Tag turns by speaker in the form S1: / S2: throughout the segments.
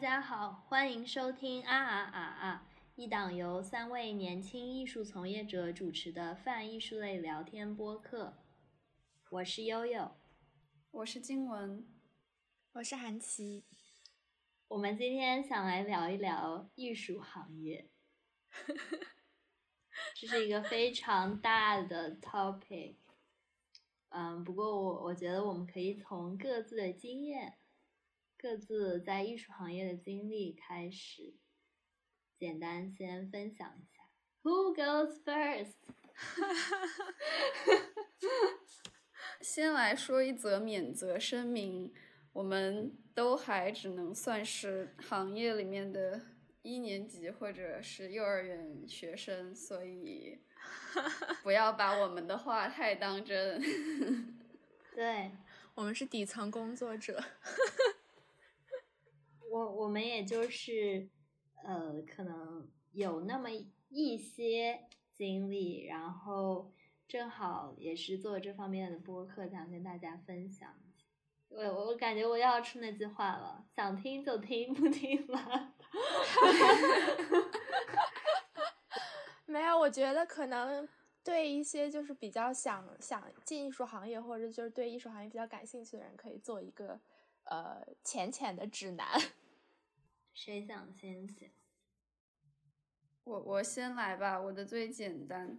S1: 大家好，欢迎收听啊啊啊啊，一档由三位年轻艺术从业者主持的泛艺术类聊天播客。我是悠悠，
S2: 我是金文，
S3: 我是韩琦。
S1: 我们今天想来聊一聊艺术行业，这是一个非常大的 topic。嗯，不过我我觉得我们可以从各自的经验。各自在艺术行业的经历开始，简单先分享一下。Who goes first？
S2: 先来说一则免责声明：我们都还只能算是行业里面的一年级或者是幼儿园学生，所以 不要把我们的话太当真。
S1: 对，
S3: 我们是底层工作者。
S1: 我我们也就是，呃，可能有那么一些经历，然后正好也是做这方面的播客，想跟大家分享。我我感觉我要出那句话了，想听就听，不听了。
S3: 没有，我觉得可能对一些就是比较想想进艺术行业，或者就是对艺术行业比较感兴趣的人，可以做一个呃浅浅的指南。
S1: 谁想先讲？
S2: 我我先来吧，我的最简单。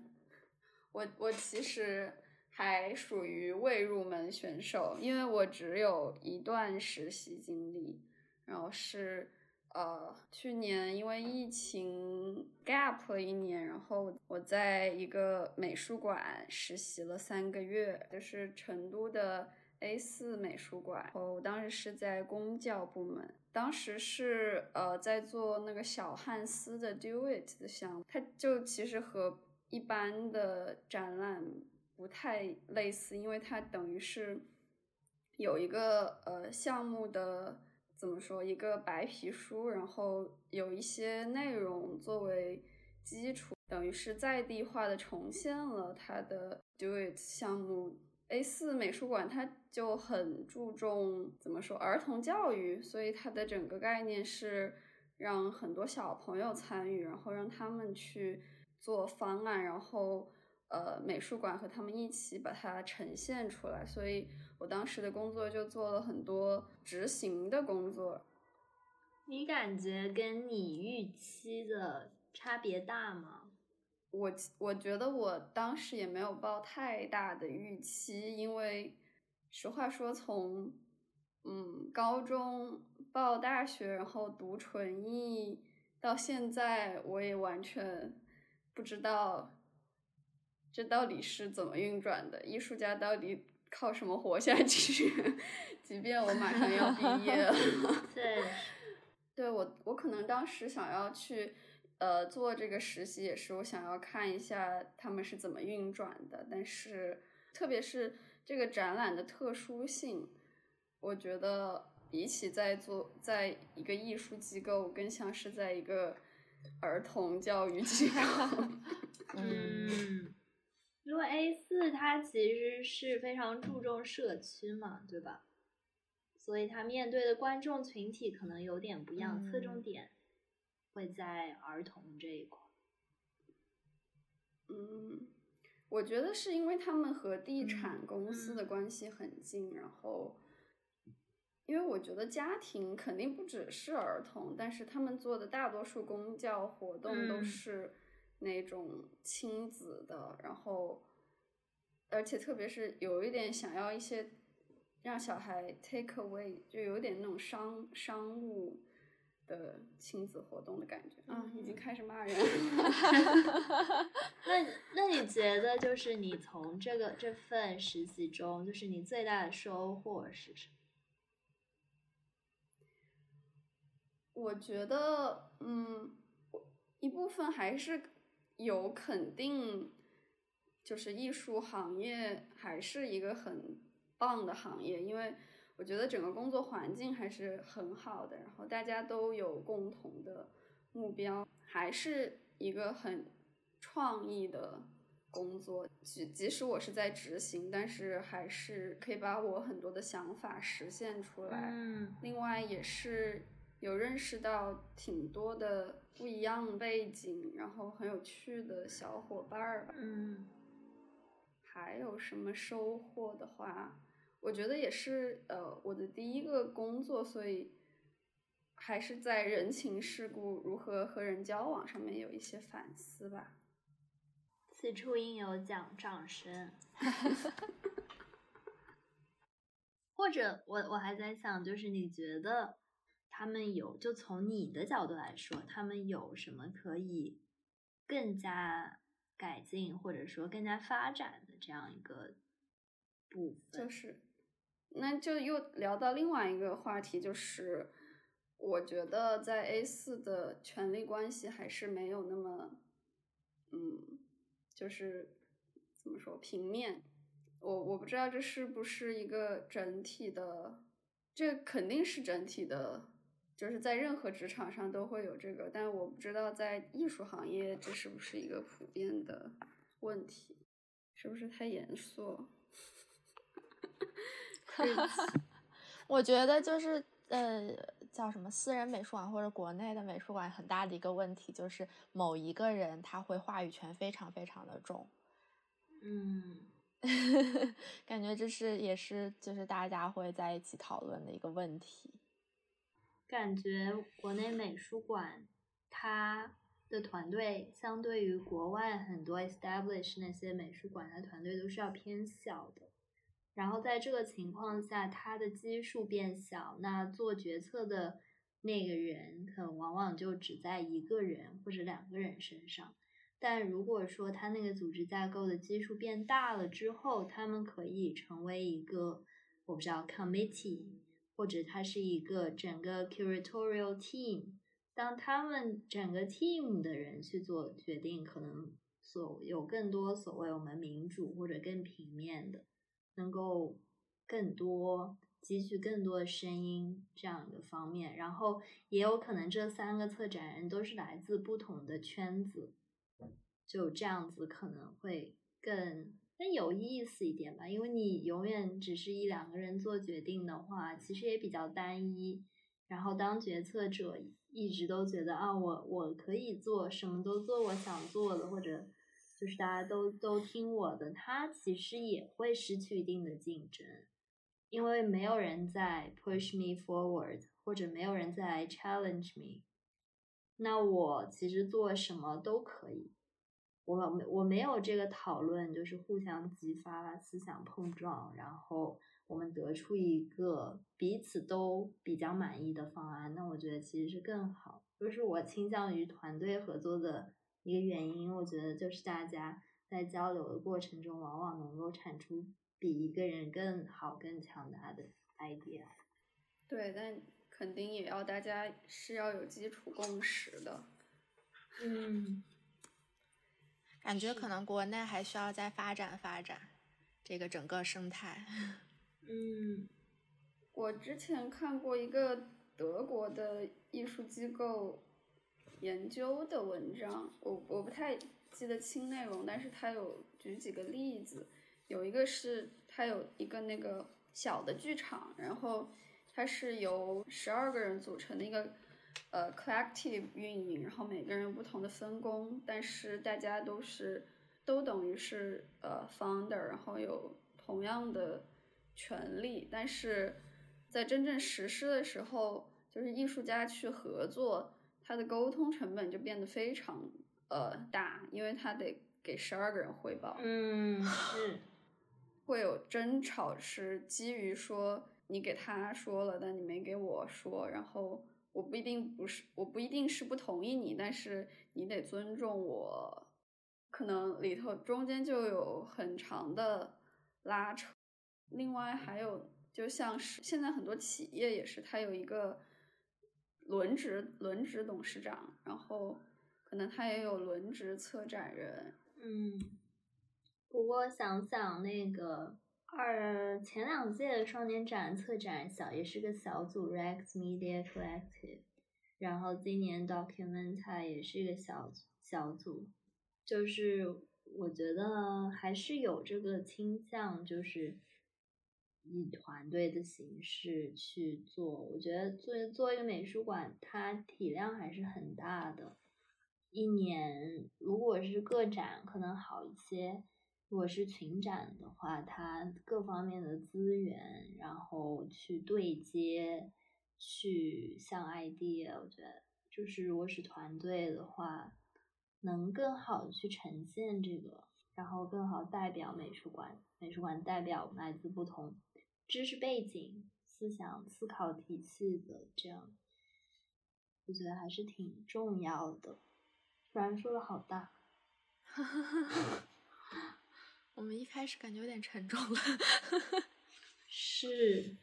S2: 我我其实还属于未入门选手，因为我只有一段实习经历，然后是呃去年因为疫情 gap 了一年，然后我在一个美术馆实习了三个月，就是成都的。A 四美术馆，哦我当时是在公教部门，当时是呃在做那个小汉斯的 Do It 的项目，它就其实和一般的展览不太类似，因为它等于是有一个呃项目的怎么说一个白皮书，然后有一些内容作为基础，等于是在地化的重现了它的 Do It 项目。A 四美术馆它就很注重怎么说儿童教育，所以它的整个概念是让很多小朋友参与，然后让他们去做方案，然后呃美术馆和他们一起把它呈现出来。所以我当时的工作就做了很多执行的工作。
S1: 你感觉跟你预期的差别大吗？
S2: 我我觉得我当时也没有抱太大的预期，因为实话说，从嗯高中报大学，然后读纯艺，到现在，我也完全不知道这到底是怎么运转的，艺术家到底靠什么活下去？即便我马上要毕业了，
S1: 对，
S2: 对我我可能当时想要去。呃，做这个实习也是我想要看一下他们是怎么运转的，但是特别是这个展览的特殊性，我觉得比起在做在一个艺术机构，更像是在一个儿童教育机构。
S1: 嗯，因为 A 四它其实是非常注重社区嘛，对吧？所以它面对的观众群体可能有点不一样，侧重点。会在儿童这一块，
S2: 嗯，我觉得是因为他们和地产公司的关系很近，然后，因为我觉得家庭肯定不只是儿童，但是他们做的大多数公教活动都是那种亲子的，然后，而且特别是有一点想要一些让小孩 take away，就有点那种商商务。的亲子活动的感觉啊，已经开始骂人。
S1: 那那你觉得，就是你从这个这份实习中，就是你最大的收获是什么？
S2: 我觉得，嗯，一部分还是有肯定，就是艺术行业还是一个很棒的行业，因为。我觉得整个工作环境还是很好的，然后大家都有共同的目标，还是一个很创意的工作。即即使我是在执行，但是还是可以把我很多的想法实现出来。
S1: 嗯。
S2: 另外也是有认识到挺多的不一样背景，然后很有趣的小伙伴儿吧。
S1: 嗯，
S2: 还有什么收获的话，我觉得也是呃我的第一个工作，所以还是在人情世故、如何和人交往上面有一些反思吧。
S1: 此处应有奖掌声。或者我我还在想，就是你觉得他们有，就从你的角度来说，他们有什么可以更加改进，或者说更加发展的这样一个部分？
S2: 就是，那就又聊到另外一个话题，就是我觉得在 A 四的权力关系还是没有那么，嗯，就是怎么说平面。我我不知道这是不是一个整体的，这肯定是整体的，就是在任何职场上都会有这个，但我不知道在艺术行业这是不是一个普遍的问题，是不是太严肃？
S3: 我觉得就是呃，叫什么私人美术馆或者国内的美术馆，很大的一个问题就是某一个人他会话语权非常非常的重。
S1: 嗯，
S3: 感觉这是也是就是大家会在一起讨论的一个问题。
S1: 感觉国内美术馆它的团队相对于国外很多 establish 那些美术馆的团队都是要偏小的。然后在这个情况下，它的基数变小，那做决策的那个人可往往就只在一个人或者两个人身上。但如果说他那个组织架构的基数变大了之后，他们可以成为一个我不知道 committee，或者它是一个整个 curatorial team。当他们整个 team 的人去做决定，可能所有更多所谓我们民主或者更平面的。能够更多汲取更多的声音这样一个方面，然后也有可能这三个策展人都是来自不同的圈子，就这样子可能会更更有意思一点吧。因为你永远只是一两个人做决定的话，其实也比较单一。然后当决策者一直都觉得啊，我我可以做什么都做我想做的，或者。就是大家都都听我的，他其实也会失去一定的竞争，因为没有人在 push me forward，或者没有人在 challenge me。那我其实做什么都可以，我没我没有这个讨论，就是互相激发思想碰撞，然后我们得出一个彼此都比较满意的方案。那我觉得其实是更好，就是我倾向于团队合作的。一个原因，我觉得就是大家在交流的过程中，往往能够产出比一个人更好、更强大的 idea。
S2: 对，但肯定也要大家是要有基础共识的。
S1: 嗯，
S3: 感觉可能国内还需要再发展发展这个整个生态。
S1: 嗯，
S2: 我之前看过一个德国的艺术机构。研究的文章，我我不太记得清内容，但是他有举几个例子，有一个是他有一个那个小的剧场，然后它是由十二个人组成的一个呃 collective 运营，然后每个人有不同的分工，但是大家都是都等于是呃 founder，然后有同样的权利，但是在真正实施的时候，就是艺术家去合作。他的沟通成本就变得非常呃大，因为他得给十二个人汇报，
S1: 嗯，是
S2: 会有争吵，是基于说你给他说了，但你没给我说，然后我不一定不是，我不一定是不同意你，但是你得尊重我，可能里头中间就有很长的拉扯。另外还有，就像是现在很多企业也是，它有一个。轮值轮值董事长，然后可能他也有轮值策展人。
S1: 嗯，不过想想那个二前两届的双年展策展小也是个小组，Rex Media Collective，然后今年 Documenta 也是一个小小组，就是我觉得还是有这个倾向，就是以团队的形式去做。我觉得做做一个美术馆，它体量还是很大的。一年如果是个展可能好一些，如果是群展的话，它各方面的资源，然后去对接，去像 idea，我觉得就是如果是团队的话，能更好的去呈现这个，然后更好代表美术馆，美术馆代表来自不同知识背景、思想思考体系的这样，我觉得还是挺重要的。突然说的好大，
S3: 我们一开始感觉有点沉重了，
S1: 是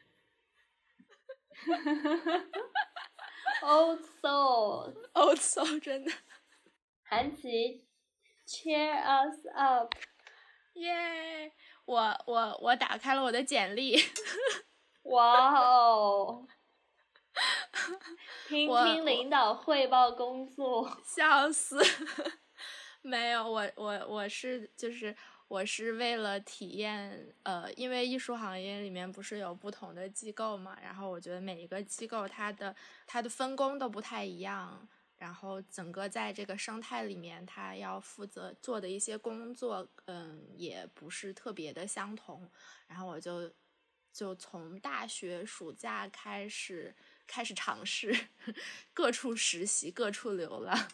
S1: ，old soul，old
S3: soul，真的，
S1: 韩琦，cheer us up，
S3: 耶！我我我打开了我的简历，
S1: 哇哦！听听领导汇报工作，
S3: 笑死！没有，我我我是就是我是为了体验，呃，因为艺术行业里面不是有不同的机构嘛，然后我觉得每一个机构它的它的分工都不太一样，然后整个在这个生态里面，它要负责做的一些工作，嗯，也不是特别的相同，然后我就就从大学暑假开始。开始尝试 各处实习，各处流浪。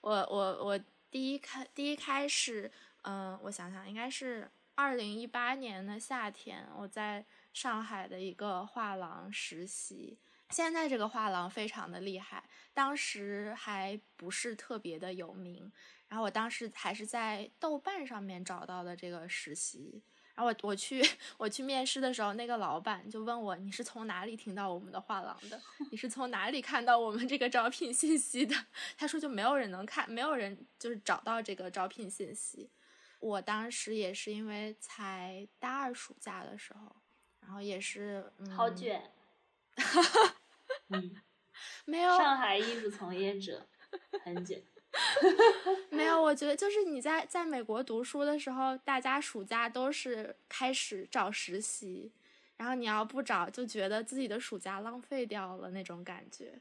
S3: 我我我第一开第一开始，嗯，我想想，应该是二零一八年的夏天，我在上海的一个画廊实习。现在这个画廊非常的厉害，当时还不是特别的有名。然后我当时还是在豆瓣上面找到的这个实习。然后我我去我去面试的时候，那个老板就问我你是从哪里听到我们的画廊的？你是从哪里看到我们这个招聘信息的？他说就没有人能看，没有人就是找到这个招聘信息。我当时也是因为才大二暑假的时候，然后也是
S1: 好卷，嗯，
S3: 没有
S1: 上海艺术从业者很卷。
S3: 没有，我觉得就是你在在美国读书的时候，大家暑假都是开始找实习，然后你要不找，就觉得自己的暑假浪费掉了那种感觉。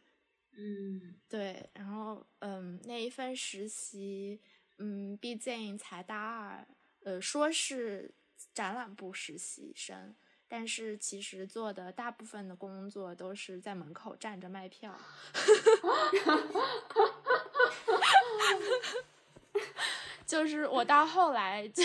S1: 嗯，
S3: 对，然后嗯，那一份实习，嗯，毕竟才大二，呃，说是展览部实习生。但是其实做的大部分的工作都是在门口站着卖票，就是我到后来就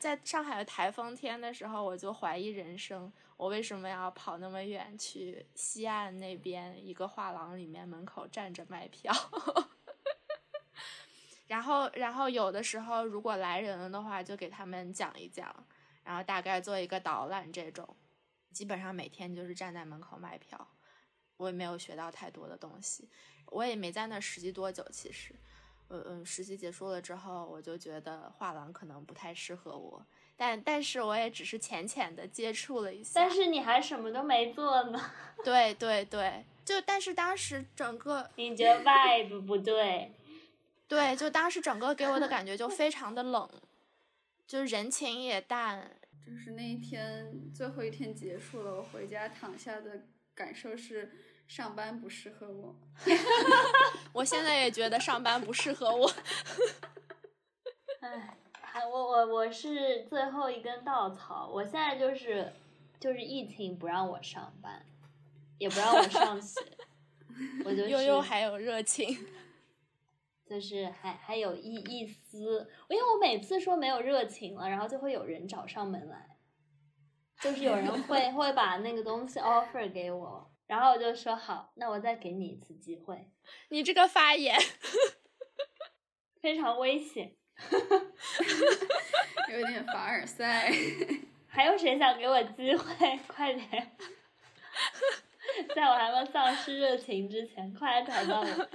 S3: 在上海的台风天的时候，我就怀疑人生，我为什么要跑那么远去西岸那边一个画廊里面门口站着卖票？然后，然后有的时候如果来人了的话，就给他们讲一讲。然后大概做一个导览，这种基本上每天就是站在门口卖票，我也没有学到太多的东西，我也没在那实习多久。其实，嗯嗯，实习结束了之后，我就觉得画廊可能不太适合我，但但是我也只是浅浅的接触了一下。
S1: 但是你还什么都没做呢？
S3: 对对对，就但是当时整个
S1: 你觉得 vibe 不对？
S3: 对，就当时整个给我的感觉就非常的冷，就是人情也淡。
S2: 就是那一天最后一天结束了，我回家躺下的感受是上班不适合我。
S3: 我现在也觉得上班不适合我。
S1: 唉，还我我我是最后一根稻草。我现在就是就是疫情不让我上班，也不让我上学，我就
S3: 悠悠还有热情。
S1: 就是还还有一一丝，因为我每次说没有热情了，然后就会有人找上门来，就是有人会 会把那个东西 offer 给我，然后我就说好，那我再给你一次机会。
S3: 你这个发言
S1: 非常危险，
S2: 有点凡尔赛。
S1: 还有谁想给我机会？快点，在我还没丧失热情之前，快来找到我。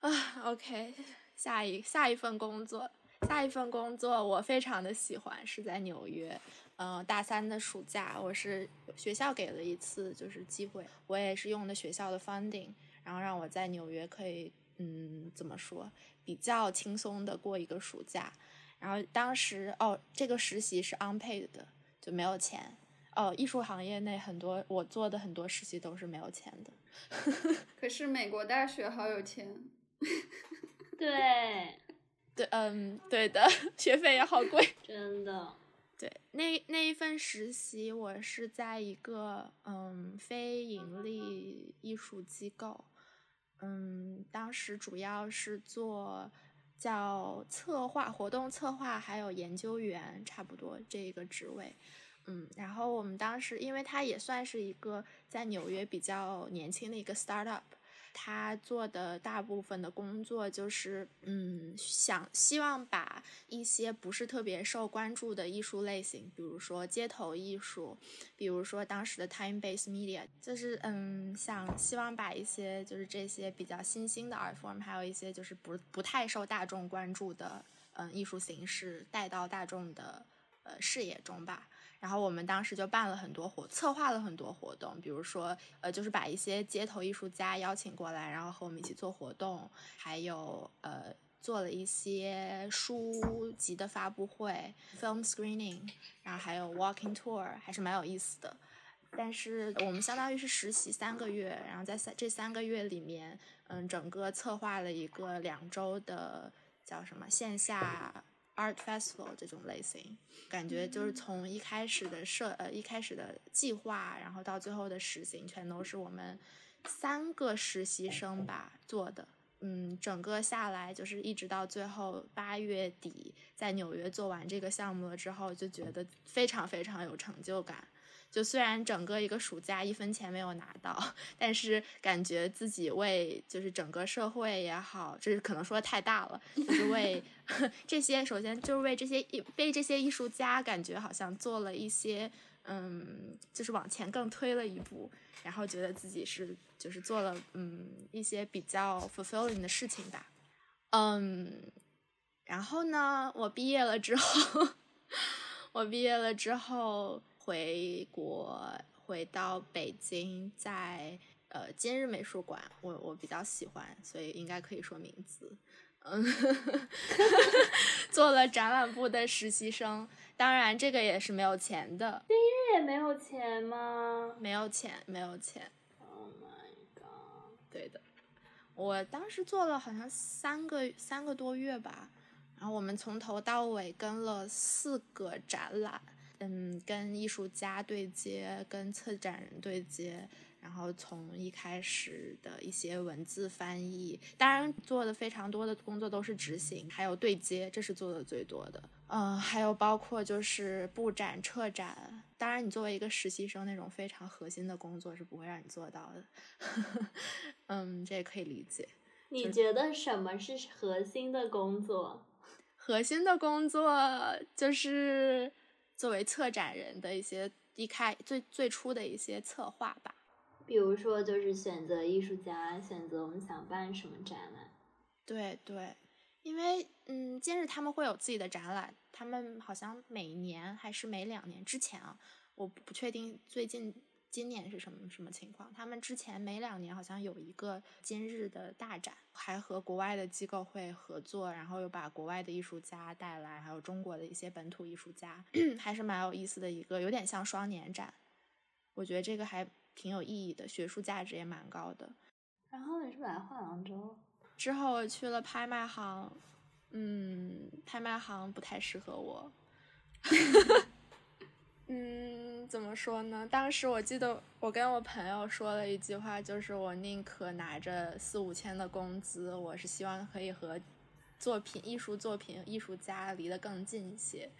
S3: 啊，OK，下一下一份工作，下一份工作我非常的喜欢，是在纽约。嗯，大三的暑假，我是学校给了一次就是机会，我也是用的学校的 funding，然后让我在纽约可以，嗯，怎么说，比较轻松的过一个暑假。然后当时哦，这个实习是 unpaid 的，就没有钱。哦，艺术行业内很多我做的很多实习都是没有钱的。
S2: 可是美国大学好有钱。
S1: 对，
S3: 对，嗯，对的，学费也好贵。
S1: 真的。
S3: 对，那那一份实习，我是在一个嗯非盈利艺术机构，嗯，当时主要是做叫策划、活动策划，还有研究员，差不多这个职位，嗯，然后我们当时，因为它也算是一个在纽约比较年轻的一个 startup。他做的大部分的工作就是，嗯，想希望把一些不是特别受关注的艺术类型，比如说街头艺术，比如说当时的 time-based media，就是嗯，想希望把一些就是这些比较新兴的 art form，还有一些就是不不太受大众关注的嗯艺术形式带到大众的呃视野中吧。然后我们当时就办了很多活，策划了很多活动，比如说，呃，就是把一些街头艺术家邀请过来，然后和我们一起做活动，还有呃，做了一些书籍的发布会，film screening，然后还有 walking tour，还是蛮有意思的。但是我们相当于是实习三个月，然后在三这三个月里面，嗯，整个策划了一个两周的叫什么线下。Art Festival 这种类型，感觉就是从一开始的设呃一开始的计划，然后到最后的实行，全都是我们三个实习生吧做的。嗯，整个下来就是一直到最后八月底，在纽约做完这个项目了之后，就觉得非常非常有成就感。就虽然整个一个暑假一分钱没有拿到，但是感觉自己为就是整个社会也好，这是可能说的太大了，就是为 这些首先就是为这些艺为这些艺术家感觉好像做了一些嗯，就是往前更推了一步，然后觉得自己是就是做了嗯一些比较 fulfilling 的事情吧，嗯，然后呢，我毕业了之后，我毕业了之后。回国回到北京，在呃今日美术馆，我我比较喜欢，所以应该可以说名字。嗯，做了展览部的实习生，当然这个也是没有钱的。
S1: 今日也没有钱吗？
S3: 没有钱，没有钱。
S1: Oh my god！
S3: 对的，我当时做了好像三个三个多月吧，然后我们从头到尾跟了四个展览。嗯，跟艺术家对接，跟策展人对接，然后从一开始的一些文字翻译，当然做的非常多的工作都是执行，还有对接，这是做的最多的。嗯，还有包括就是布展、撤展，当然你作为一个实习生，那种非常核心的工作是不会让你做到的。嗯，这也可以理解。
S1: 你觉得什么是核心的工作？
S3: 核心的工作就是。作为策展人的一些一开最最初的一些策划吧，
S1: 比如说就是选择艺术家，选择我们想办什么展览。
S3: 对对，因为嗯，今日他们会有自己的展览，他们好像每年还是每两年之前啊，我不确定最近。今年是什么什么情况？他们之前每两年好像有一个今日的大展，还和国外的机构会合作，然后又把国外的艺术家带来，还有中国的一些本土艺术家，还是蛮有意思的一个，有点像双年展。我觉得这个还挺有意义的，学术价值也蛮高的。
S1: 然后你是来画廊州？
S3: 之后我去了拍卖行，嗯，拍卖行不太适合我。嗯，怎么说呢？当时我记得我跟我朋友说了一句话，就是我宁可拿着四五千的工资，我是希望可以和作品、艺术作品、艺术家离得更近一些。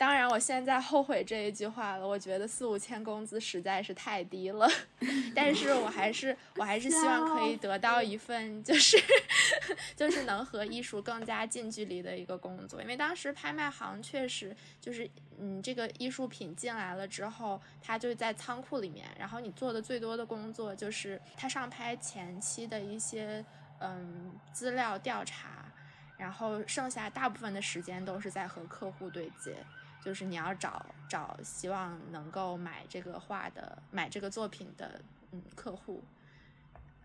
S3: 当然，我现在后悔这一句话了。我觉得四五千工资实在是太低了，但是我还是我还是希望可以得到一份就是 就是能和艺术更加近距离的一个工作。因为当时拍卖行确实就是嗯，这个艺术品进来了之后，它就在仓库里面，然后你做的最多的工作就是它上拍前期的一些嗯资料调查，然后剩下大部分的时间都是在和客户对接。就是你要找找希望能够买这个画的、买这个作品的嗯客户，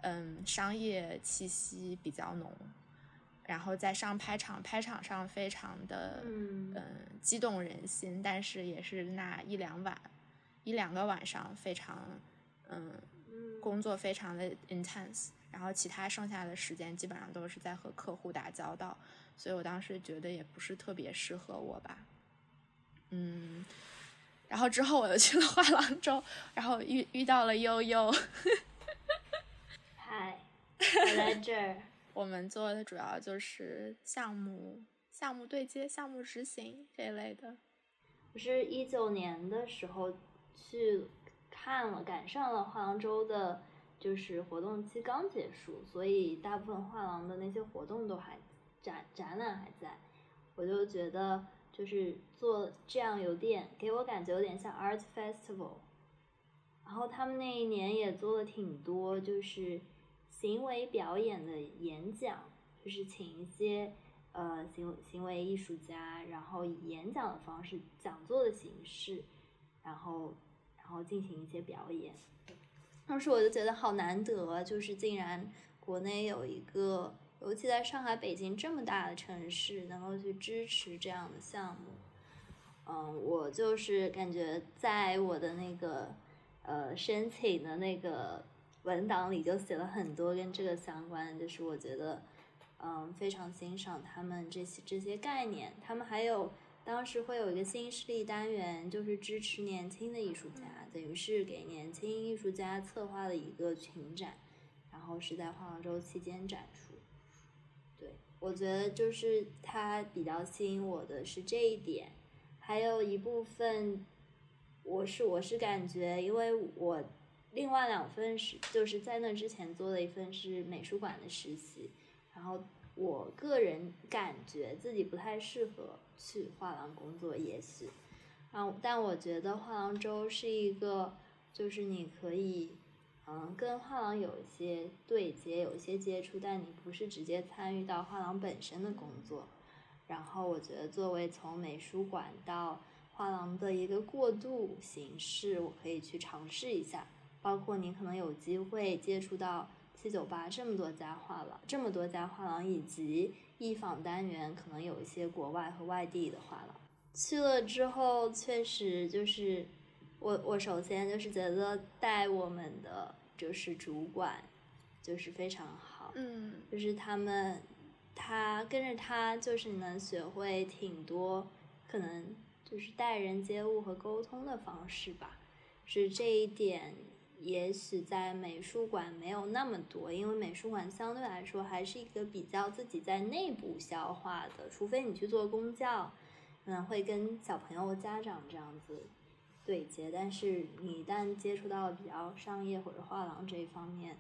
S3: 嗯，商业气息比较浓，然后在上拍场，拍场上非常的嗯。激动人心，但是也是那一两晚，一两个晚上非常嗯工作非常的 intense，然后其他剩下的时间基本上都是在和客户打交道，所以我当时觉得也不是特别适合我吧。嗯，然后之后我又去了画廊周，然后遇遇到了悠悠。
S1: 嗨，我在这儿。
S3: 我们做的主要就是项目、项目对接、项目执行这一类的。
S1: 我是一九年的时候去看了，赶上了画廊周的，就是活动期刚结束，所以大部分画廊的那些活动都还展展览还在。我就觉得，就是做这样有点给我感觉有点像 art festival。然后他们那一年也做了挺多，就是。行为表演的演讲，就是请一些呃行行为艺术家，然后以演讲的方式，讲座的形式，然后然后进行一些表演。当时我就觉得好难得，就是竟然国内有一个，尤其在上海、北京这么大的城市，能够去支持这样的项目。嗯，我就是感觉在我的那个呃申请的那个。文档里就写了很多跟这个相关，就是我觉得，嗯，非常欣赏他们这些这些概念。他们还有当时会有一个新势力单元，就是支持年轻的艺术家，等于是给年轻艺术家策划的一个群展，然后是在画廊周期间展出。我觉得就是它比较吸引我的是这一点，还有一部分，我是我是感觉，因为我。另外两份是就是在那之前做的一份是美术馆的实习，然后我个人感觉自己不太适合去画廊工作，也许，嗯，但我觉得画廊周是一个，就是你可以，嗯，跟画廊有一些对接，有一些接触，但你不是直接参与到画廊本身的工作。然后我觉得作为从美术馆到画廊的一个过渡形式，我可以去尝试一下。包括你可能有机会接触到七九八这么多家画廊，这么多家画廊，以及艺坊单元，可能有一些国外和外地的画廊。去了之后，确实就是我我首先就是觉得带我们的就是主管就是非常好，
S3: 嗯，
S1: 就是他们他跟着他就是能学会挺多，可能就是待人接物和沟通的方式吧，是这一点。也许在美术馆没有那么多，因为美术馆相对来说还是一个比较自己在内部消化的，除非你去做公教，可能会跟小朋友、家长这样子对接。但是你一旦接触到比较商业或者画廊这一方面，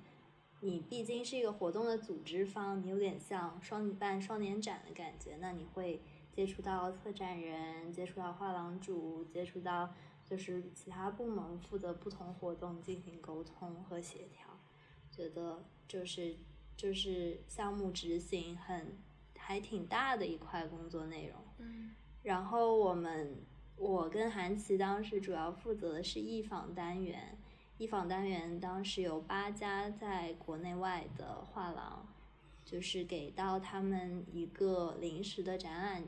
S1: 你毕竟是一个活动的组织方，你有点像双办双年展的感觉，那你会接触到策展人，接触到画廊主，接触到。就是其他部门负责不同活动进行沟通和协调，觉得就是就是项目执行很还挺大的一块工作内容。
S3: 嗯。
S1: 然后我们我跟韩琦当时主要负责的是艺坊单元，艺坊单元当时有八家在国内外的画廊，就是给到他们一个临时的展览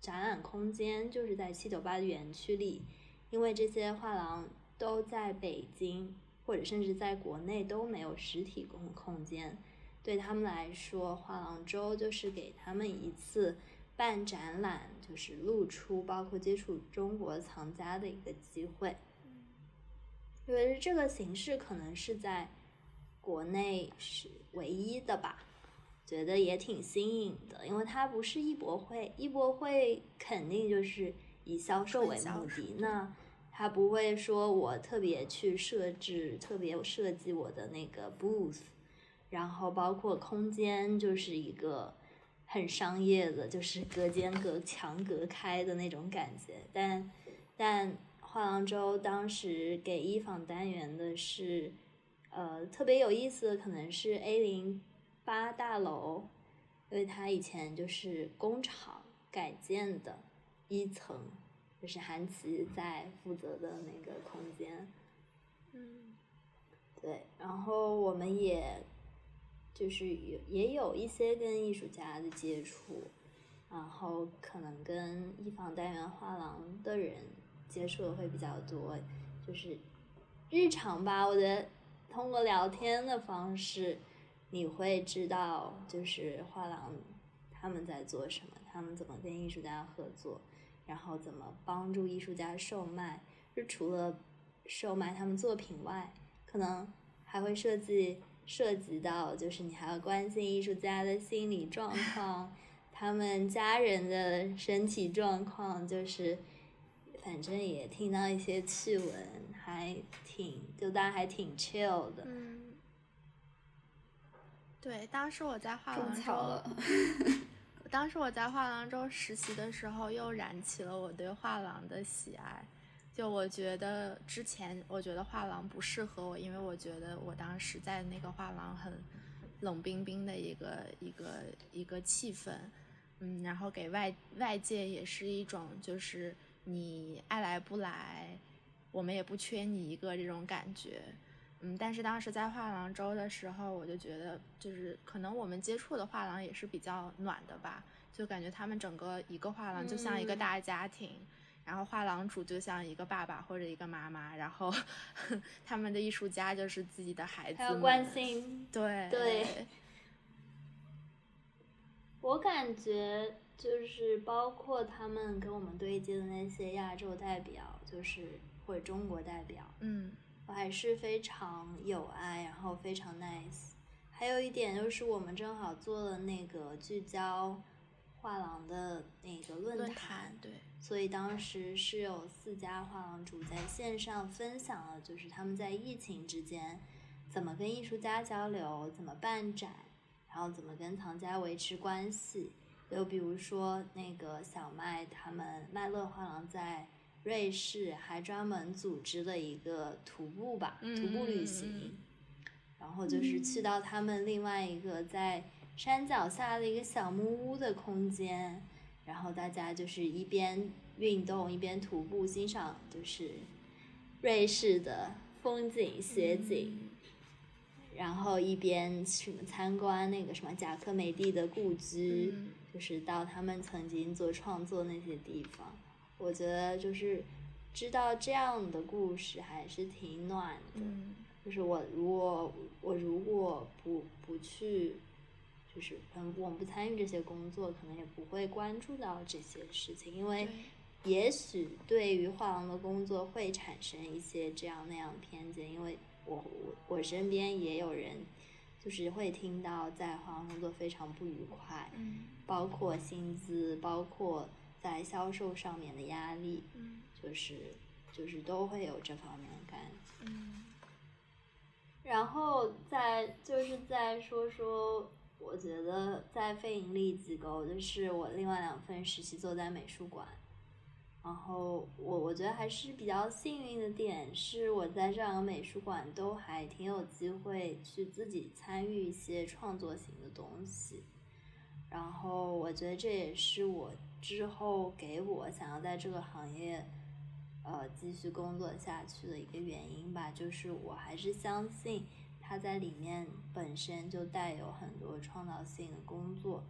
S1: 展览空间，就是在七九八的园区里。因为这些画廊都在北京，或者甚至在国内都没有实体空空间，对他们来说，画廊周就是给他们一次办展览，就是露出，包括接触中国藏家的一个机会。因为这个形式可能是在国内是唯一的吧，觉得也挺新颖的，因为它不是艺博会，艺博会肯定就是以销售为目的，那。它不会说，我特别去设置，特别设计我的那个 booth，然后包括空间就是一个很商业的，就是隔间隔墙隔开的那种感觉。但但画廊周当时给一坊单元的是，呃，特别有意思的可能是 A 零八大楼，因为它以前就是工厂改建的一层。就是韩琦在负责的那个空间，
S3: 嗯，
S1: 对，然后我们也，就是有也有一些跟艺术家的接触，然后可能跟一房单元画廊的人接触的会比较多，就是日常吧。我觉得通过聊天的方式，你会知道就是画廊他们在做什么，他们怎么跟艺术家合作，然后怎么帮助艺术家售卖。就除了售卖他们作品外，可能还会设计涉及到，就是你还要关心艺术家的心理状况，他们家人的身体状况，就是反正也听到一些趣闻，还挺就大家还挺 chill 的。
S3: 嗯，对，当时我在画廊
S2: 中了。
S3: 当时我在画廊中实习的时候，又燃起了我对画廊的喜爱。就我觉得之前，我觉得画廊不适合我，因为我觉得我当时在那个画廊很冷冰冰的一个一个一个气氛，嗯，然后给外外界也是一种就是你爱来不来，我们也不缺你一个这种感觉，嗯，但是当时在画廊周的时候，我就觉得就是可能我们接触的画廊也是比较暖的吧，就感觉他们整个一个画廊就像一个大家庭。然后画廊主就像一个爸爸或者一个妈妈，然后 他们的艺术家就是自己的孩子，
S1: 还要关心。
S3: 对
S1: 对。我感觉就是包括他们跟我们对接的那些亚洲代表，就是或者中国代表，
S3: 嗯，
S1: 我还是非常有爱，然后非常 nice。还有一点就是我们正好做了那个聚焦画廊的那个
S3: 论
S1: 坛，
S3: 对。
S1: 所以当时是有四家画廊主在线上分享了，就是他们在疫情之间怎么跟艺术家交流，怎么办展，然后怎么跟藏家维持关系。就比如说那个小麦他们麦乐画廊在瑞士还专门组织了一个徒步吧，徒步旅行，然后就是去到他们另外一个在山脚下的一个小木屋的空间。然后大家就是一边运动一边徒步欣赏，就是瑞士的风景雪景，然后一边什么参观那个什么贾科梅蒂的故居，就是到他们曾经做创作那些地方。我觉得就是知道这样的故事还是挺暖的。就是我如果我如果不不去。就是嗯，我们不参与这些工作，可能也不会关注到这些事情，因为也许对于画廊的工作会产生一些这样那样的偏见，因为我我我身边也有人，就是会听到在画廊工作非常不愉快，
S3: 嗯，
S1: 包括薪资，包括在销售上面的压力，
S3: 嗯，
S1: 就是就是都会有这方面的感觉，
S3: 嗯，
S1: 然后再就是再说说。我觉得在非盈利机构，就是我另外两份实习做在美术馆，然后我我觉得还是比较幸运的点是，我在这两个美术馆都还挺有机会去自己参与一些创作型的东西，然后我觉得这也是我之后给我想要在这个行业，呃继续工作下去的一个原因吧，就是我还是相信。它在里面本身就带有很多创造性的工作，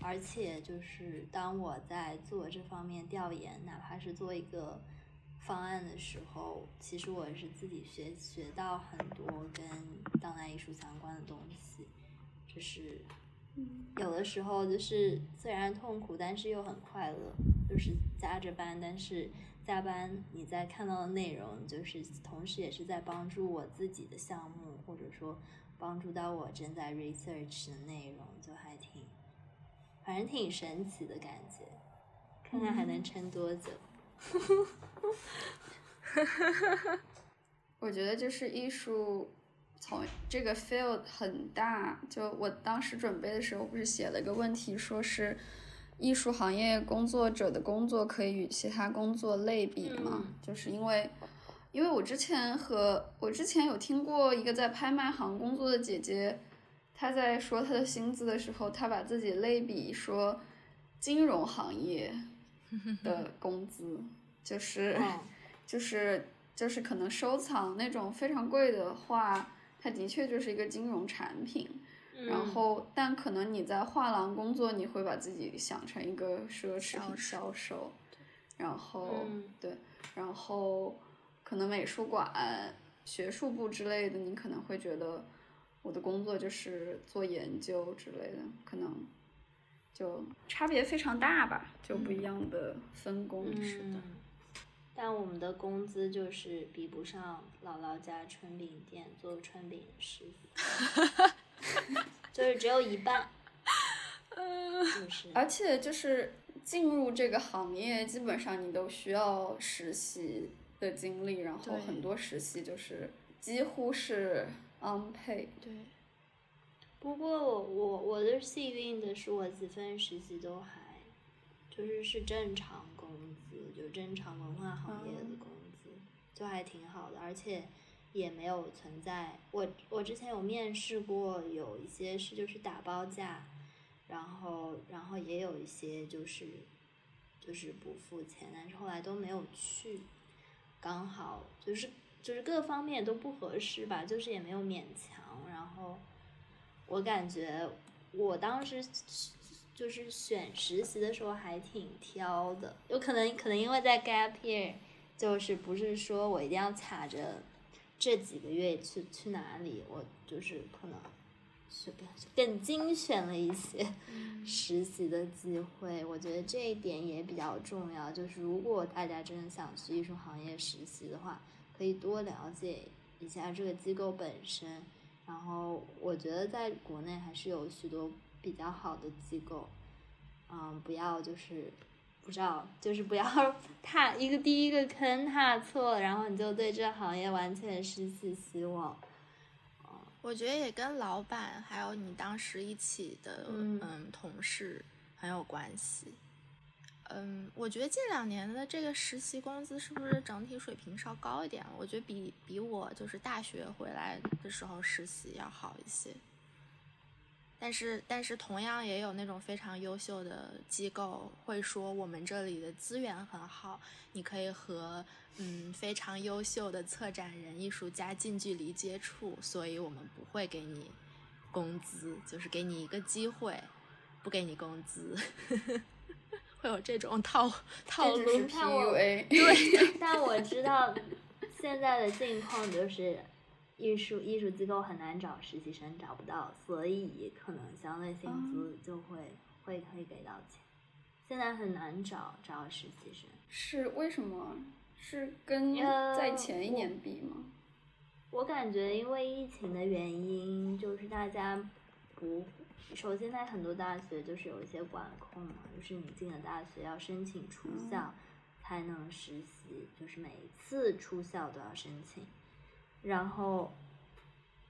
S1: 而且就是当我在做这方面调研，哪怕是做一个方案的时候，其实我是自己学学到很多跟当代艺术相关的东西，就是有的时候就是虽然痛苦，但是又很快乐，就是加着班，但是。加班，你在看到的内容，就是同时也是在帮助我自己的项目，或者说帮助到我正在 research 的内容，就还挺，反正挺神奇的感觉。看看还能撑多久。
S2: 我觉得就是艺术，从这个 field 很大。就我当时准备的时候，不是写了一个问题，说是。艺术行业工作者的工作可以与其他工作类比吗？就是因为，因为我之前和我之前有听过一个在拍卖行工作的姐姐，她在说她的薪资的时候，她把自己类比说金融行业 的工资，就是就是就是可能收藏那种非常贵的画，它的确就是一个金融产品。然后，但可能你在画廊工作，你会把自己想成一个奢侈品销售，然后对，然后可能美术馆、学术部之类的，你可能会觉得我的工作就是做研究之类的，可能就差别非常大吧，就不一样的分工。
S3: 是的。
S1: 但我们的工资就是比不上姥姥家春饼店做春饼的师傅，就是只有一半。就是，
S2: 而且就是进入这个行业，基本上你都需要实习的经历，然后很多实习就是几乎是 unpaid。
S3: 对。
S1: 不过我我我的幸运的是，我几份实习都还，就是是正常工资，就正常文化行业的工资，就还挺好的，而且也没有存在。我我之前有面试过，有一些是就是打包价。然后，然后也有一些就是，就是不付钱，但是后来都没有去，刚好就是就是各方面都不合适吧，就是也没有勉强。然后我感觉我当时就是选实习的时候还挺挑的，有可能可能因为在 gap year，就是不是说我一定要卡着这几个月去去哪里，我就是可能。是更精选了一些实习的机会，我觉得这一点也比较重要。就是如果大家真的想去艺术行业实习的话，可以多了解一下这个机构本身。然后我觉得在国内还是有许多比较好的机构，嗯，不要就是不知道，就是不要 踏一个第一个坑踏错，然后你就对这行业完全失去希望。
S3: 我觉得也跟老板还有你当时一起的嗯同事很有关系。嗯，我觉得近两年的这个实习工资是不是整体水平稍高一点？我觉得比比我就是大学回来的时候实习要好一些。但是但是同样也有那种非常优秀的机构会说我们这里的资源很好，你可以和。嗯，非常优秀的策展人、艺术家近距离接触，所以我们不会给你工资，就是给你一个机会，不给你工资，会有这种套套路。
S2: PUA。
S1: 对，但我知道现在的境况就是艺术艺术机构很难找实习生，找不到，所以可能相对薪资就会会可以给到钱。现在很难找找实习生，
S2: 是为什么？是跟在前一年比吗？
S1: 我感觉因为疫情的原因，就是大家不，首先在很多大学就是有一些管控嘛，就是你进了大学要申请出校才能实习，就是每一次出校都要申请，然后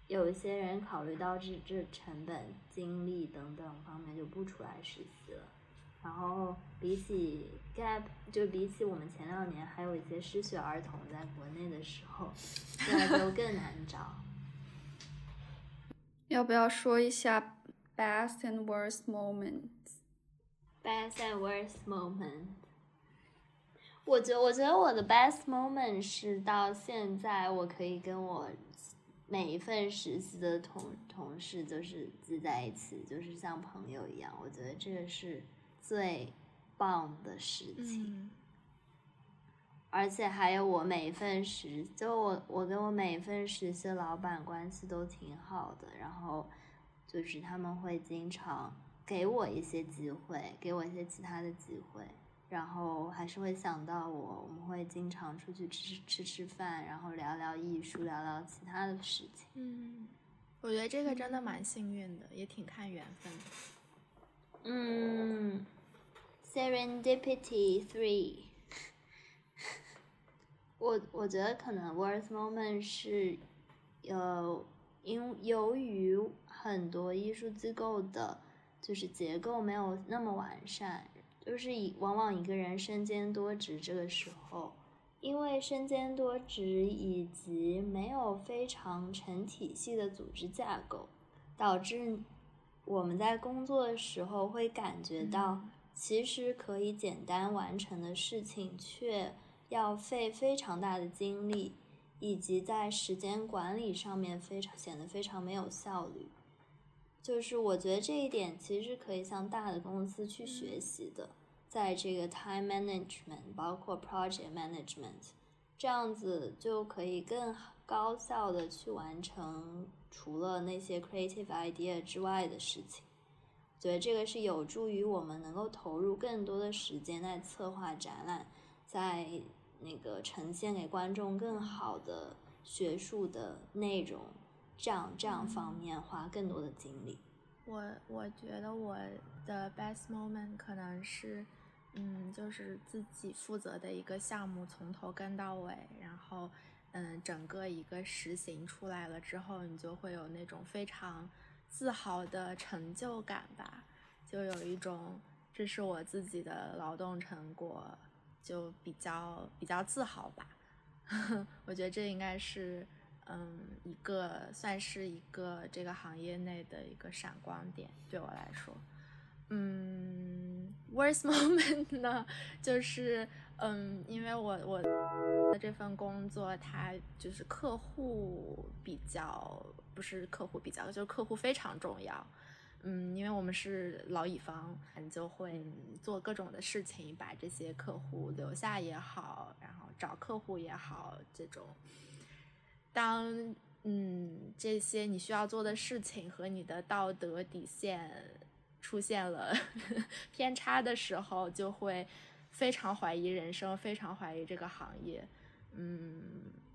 S1: 有一些人考虑到这这成本、精力等等方面就不出来实习了。然后比起 gap，就比起我们前两年还有一些失学儿童在国内的时候，现在就更难找。
S2: 要不要说一下 best and worst moments？best
S1: and worst moment。我觉我觉得我的 best moment 是到现在我可以跟我每一份实习的同同事就是聚在一起，就是像朋友一样。我觉得这个是。最棒的事情，而且还有我每一份实，就我我跟我每一份实习老板关系都挺好的，然后就是他们会经常给我一些机会，给我一些其他的机会，然后还是会想到我，我们会经常出去吃吃吃饭，然后聊聊艺术，聊聊其他的事情。
S3: 嗯，我觉得这个真的蛮幸运的，也挺看缘分的。
S1: 嗯。Serendipity three，我我觉得可能 worst moment 是，有因由于很多艺术机构的，就是结构没有那么完善，就是以往往一个人身兼多职，这个时候，因为身兼多职以及没有非常成体系的组织架构，导致我们在工作的时候会感觉到。其实可以简单完成的事情，却要费非常大的精力，以及在时间管理上面非常显得非常没有效率。就是我觉得这一点其实可以向大的公司去学习的，在这个 time management，包括 project management，这样子就可以更高效的去完成除了那些 creative idea 之外的事情。觉得这个是有助于我们能够投入更多的时间在策划展览，在那个呈现给观众更好的学术的内容，这样这样方面花更多的精力。
S3: 我我觉得我的 best moment 可能是，嗯，就是自己负责的一个项目从头跟到尾，然后，嗯，整个一个实行出来了之后，你就会有那种非常自豪的成就感吧，就有一种这是我自己的劳动成果，就比较比较自豪吧。我觉得这应该是。嗯，一个算是一个这个行业内的一个闪光点，对我来说。嗯，worst moment 呢，就是嗯，因为我我的这份工作，它就是客户比较，不是客户比较，就是客户非常重要。嗯，因为我们是老乙方，你就会做各种的事情，把这些客户留下也好，然后找客户也好，这种。当嗯这些你需要做的事情和你的道德底线出现了 偏差的时候，就会非常怀疑人生，非常怀疑这个行业。嗯，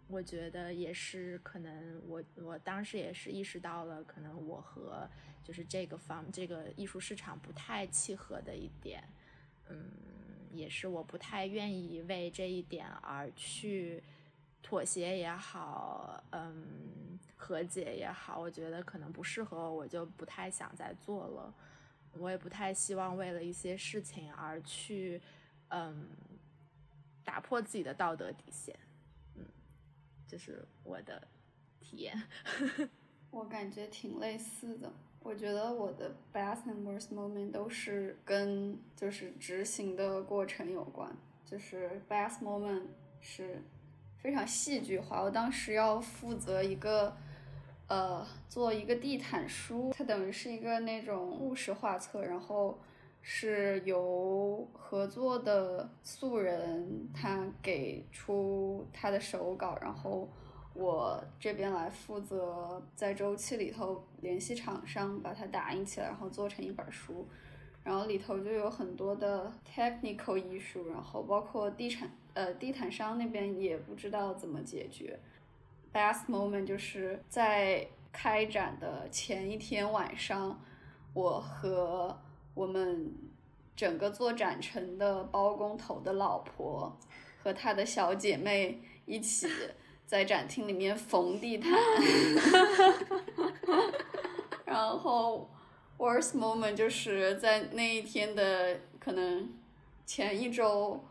S3: 我觉得也是可能，我我当时也是意识到了，可能我和就是这个方这个艺术市场不太契合的一点。嗯，也是我不太愿意为这一点而去。妥协也好，嗯，和解也好，我觉得可能不适合我，我就不太想再做了。我也不太希望为了一些事情而去，嗯，打破自己的道德底线。嗯，这是我的体验。
S2: 我感觉挺类似的。我觉得我的 best and worst moment 都是跟就是执行的过程有关。就是 best moment 是。非常戏剧化。我当时要负责一个，呃，做一个地毯书，它等于是一个那种故事画册，然后是由合作的素人他给出他的手稿，然后我这边来负责在周期里头联系厂商，把它打印起来，然后做成一本书。然后里头就有很多的 technical 艺术，然后包括地产。呃，地毯商那边也不知道怎么解决。Best moment 就是在开展的前一天晚上，我和我们整个做展陈的包工头的老婆和他的小姐妹一起在展厅里面缝地毯。然后 worst moment 就是在那一天的可能前一周。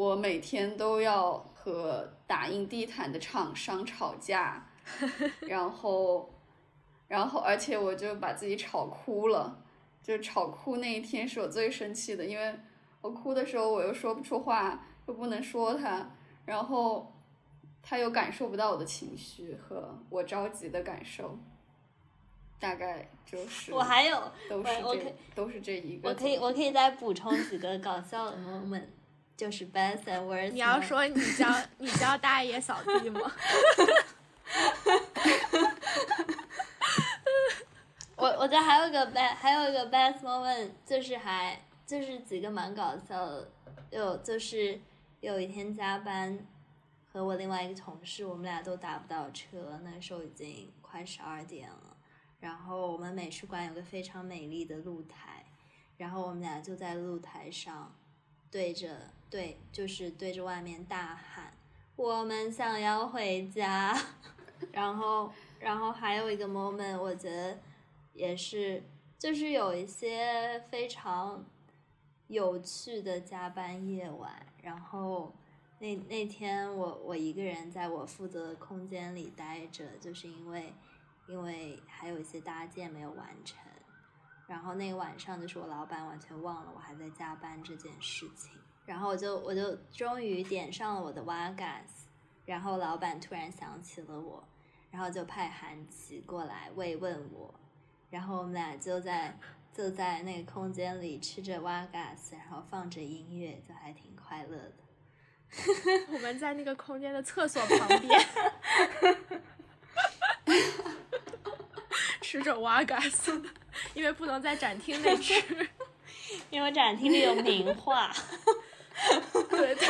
S2: 我每天都要和打印地毯的厂商吵架，然后，然后，而且我就把自己吵哭了，就吵哭那一天是我最生气的，因为我哭的时候我又说不出话，又不能说他，然后他又感受不到我的情绪和我着急的感受，大概就是
S1: 我还有
S2: 都是这都是这一个，
S1: 我可以我可以再补充几个搞笑的 moment。就是 best and worst。
S3: 你要说你教 你教大爷扫地吗？
S1: 我我觉得还有一个 best 还有一个 best moment，就是还就是几个蛮搞笑的，有就是有一天加班，和我另外一个同事，我们俩都打不到车，那时候已经快十二点了。然后我们美术馆有个非常美丽的露台，然后我们俩就在露台上对着。对，就是对着外面大喊，我们想要回家。然后，然后还有一个 moment，我觉得也是，就是有一些非常有趣的加班夜晚。然后那那天我我一个人在我负责的空间里待着，就是因为因为还有一些搭建没有完成。然后那个晚上，就是我老板完全忘了我还在加班这件事情。然后我就我就终于点上了我的瓦 gas，然后老板突然想起了我，然后就派韩琦过来慰问我，然后我们俩就在就在那个空间里吃着瓦 gas，然后放着音乐，就还挺快乐的。
S3: 我们在那个空间的厕所旁边，吃着瓦嘎斯，因为不能在展厅内吃，
S1: 因为展厅里有名画，
S3: 对对，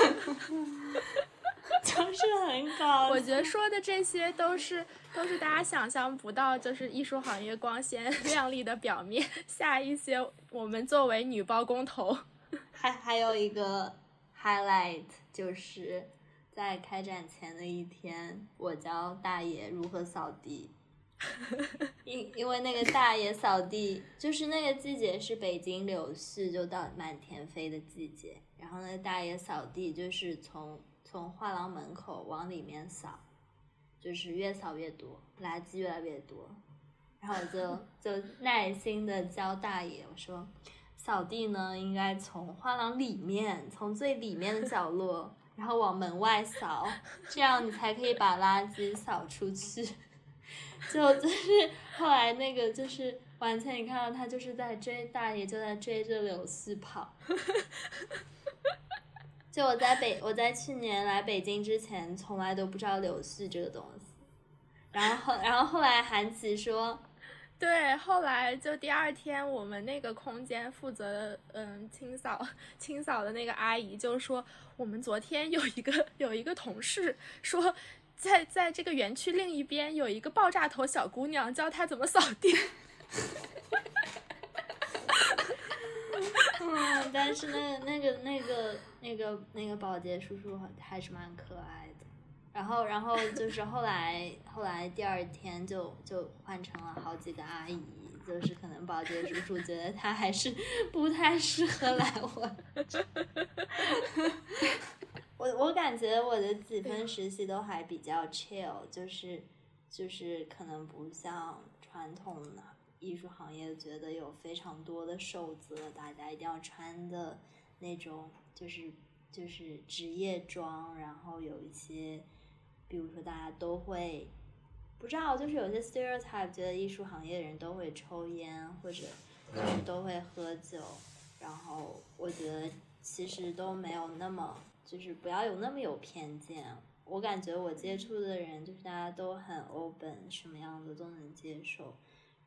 S1: 就是很搞。
S3: 我觉得说的这些都是都是大家想象不到，就是艺术行业光鲜亮丽的表面下一些我们作为女包工头，
S1: 还还有一个 highlight 就是在开展前的一天，我教大爷如何扫地。因因为那个大爷扫地，就是那个季节是北京柳絮就到满天飞的季节，然后那个大爷扫地就是从从画廊门口往里面扫，就是越扫越多，垃圾越来越多，然后我就 就耐心的教大爷我说，扫地呢应该从画廊里面，从最里面的角落，然后往门外扫，这样你才可以把垃圾扫出去。就就是后来那个就是完全你看到他就是在追大爷，就在追着柳絮跑。就我在北我在去年来北京之前，从来都不知道柳絮这个东西。然后然后后来韩琦说，
S3: 对，后来就第二天我们那个空间负责嗯清扫清扫的那个阿姨就说，我们昨天有一个有一个同事说。在在这个园区另一边有一个爆炸头小姑娘，教她怎么扫地。
S1: 嗯，但是那那个那个那个那个保洁叔叔还是蛮可爱的。然后然后就是后来后来第二天就就换成了好几个阿姨，就是可能保洁叔叔觉得他还是不太适合来我。我我感觉我的几份实习都还比较 chill，就是就是可能不像传统的艺术行业，觉得有非常多的守则，大家一定要穿的那种，就是就是职业装，然后有一些，比如说大家都会不知道，就是有些 stereotype 觉得艺术行业的人都会抽烟或者就是都会喝酒，然后我觉得其实都没有那么。就是不要有那么有偏见。我感觉我接触的人，就是大家都很 open，什么样的都能接受，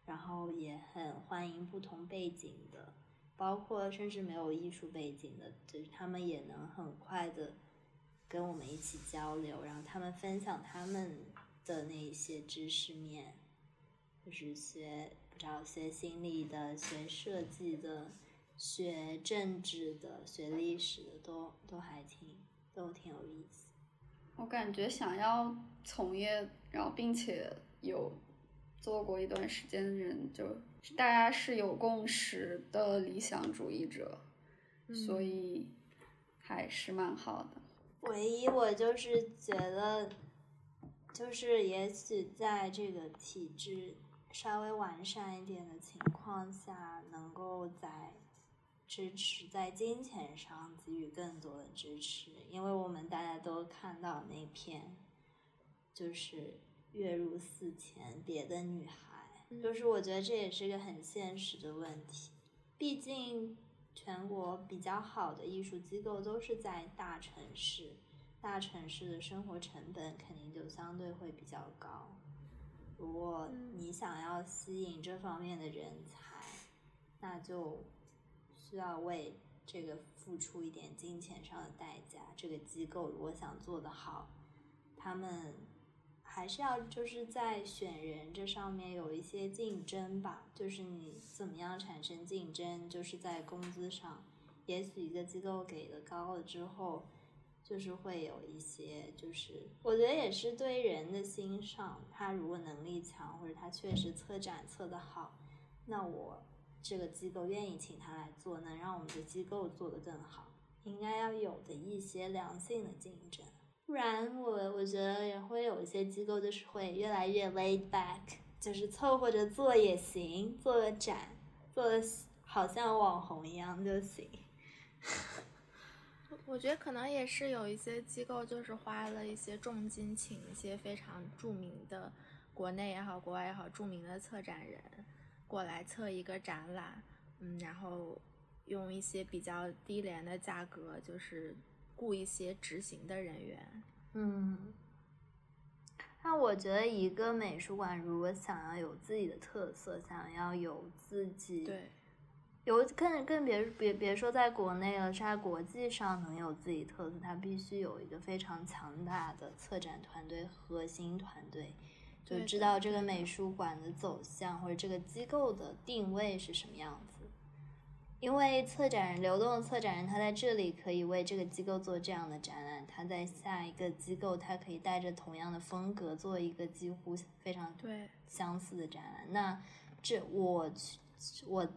S1: 然后也很欢迎不同背景的，包括甚至没有艺术背景的，就是他们也能很快的跟我们一起交流，然后他们分享他们的那些知识面，就是学不知道学心理的、学设计的。学政治的、学历史的都都还挺都挺有意思。
S2: 我感觉想要从业，然后并且有做过一段时间的人，就大家是有共识的理想主义者，所以还是蛮好的。
S1: 唯一我就是觉得，就是也许在这个体制稍微完善一点的情况下，能够在。支持在金钱上给予更多的支持，因为我们大家都看到那篇，就是月入四千，别的女孩，就是我觉得这也是个很现实的问题。毕竟全国比较好的艺术机构都是在大城市，大城市的生活成本肯定就相对会比较高。如果你想要吸引这方面的人才，那就。需要为这个付出一点金钱上的代价。这个机构如果想做得好，他们还是要就是在选人这上面有一些竞争吧。就是你怎么样产生竞争，就是在工资上，也许一个机构给的高了之后，就是会有一些，就是我觉得也是对人的欣赏。他如果能力强，或者他确实策展策得好，那我。这个机构愿意请他来做，能让我们的机构做得更好，应该要有的一些良性的竞争，不然我我觉得也会有一些机构就是会越来越 laid back，就是凑合着做也行，做个展，做的好像网红一样就行。
S3: 我觉得可能也是有一些机构就是花了一些重金请一些非常著名的，国内也好，国外也好，著名的策展人。过来测一个展览，嗯，然后用一些比较低廉的价格，就是雇一些执行的人员。
S1: 嗯，那我觉得一个美术馆如果想要有自己的特色，想要有自己
S3: 对，
S1: 有更更别别别说在国内了，在国际上能有自己特色，它必须有一个非常强大的策展团队、核心团队，就知道这个美术馆的走向或者这个机构的定位是什么样子。因为策展人、流动的策展人，他在这里可以为这个机构做这样的展览，他在下一个机构，他可以带着同样的风格做一个几乎非常
S3: 对，
S1: 相似的展览。那这我去我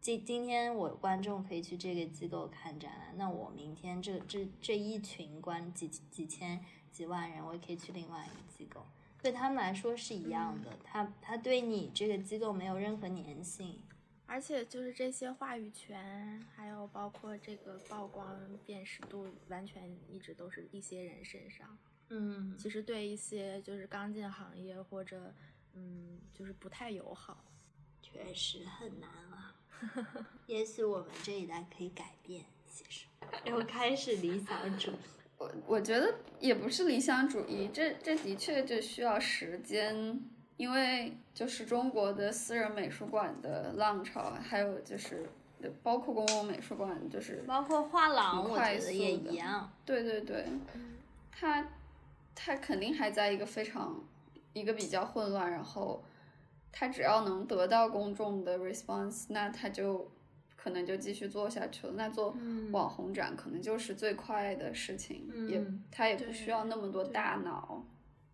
S1: 今今天我观众可以去这个机构看展览，那我明天这这这一群观几几千几万人，我也可以去另外一个机构，对他们来说是一样的。他他对你这个机构没有任何粘性。
S3: 而且就是这些话语权，还有包括这个曝光辨识度，完全一直都是一些人身上。
S1: 嗯
S3: 其实对一些就是刚进行业或者嗯，就是不太友好。
S1: 确实很难啊。也许我们这一代可以改变，其实 又开始理想主义。
S2: 我我觉得也不是理想主义，这这的确就需要时间，因为就是中国的私人美术馆的浪潮，还有就是包括公共美术馆，就是
S1: 包括画廊，我觉得也一样。
S2: 对对对，它它肯定还在一个非常一个比较混乱，然后它只要能得到公众的 response，那它就可能就继续做下去了。那做
S1: 嗯
S2: 网红展可能就是最快的事情，也
S1: 嗯
S2: 它也不需要那么多大脑，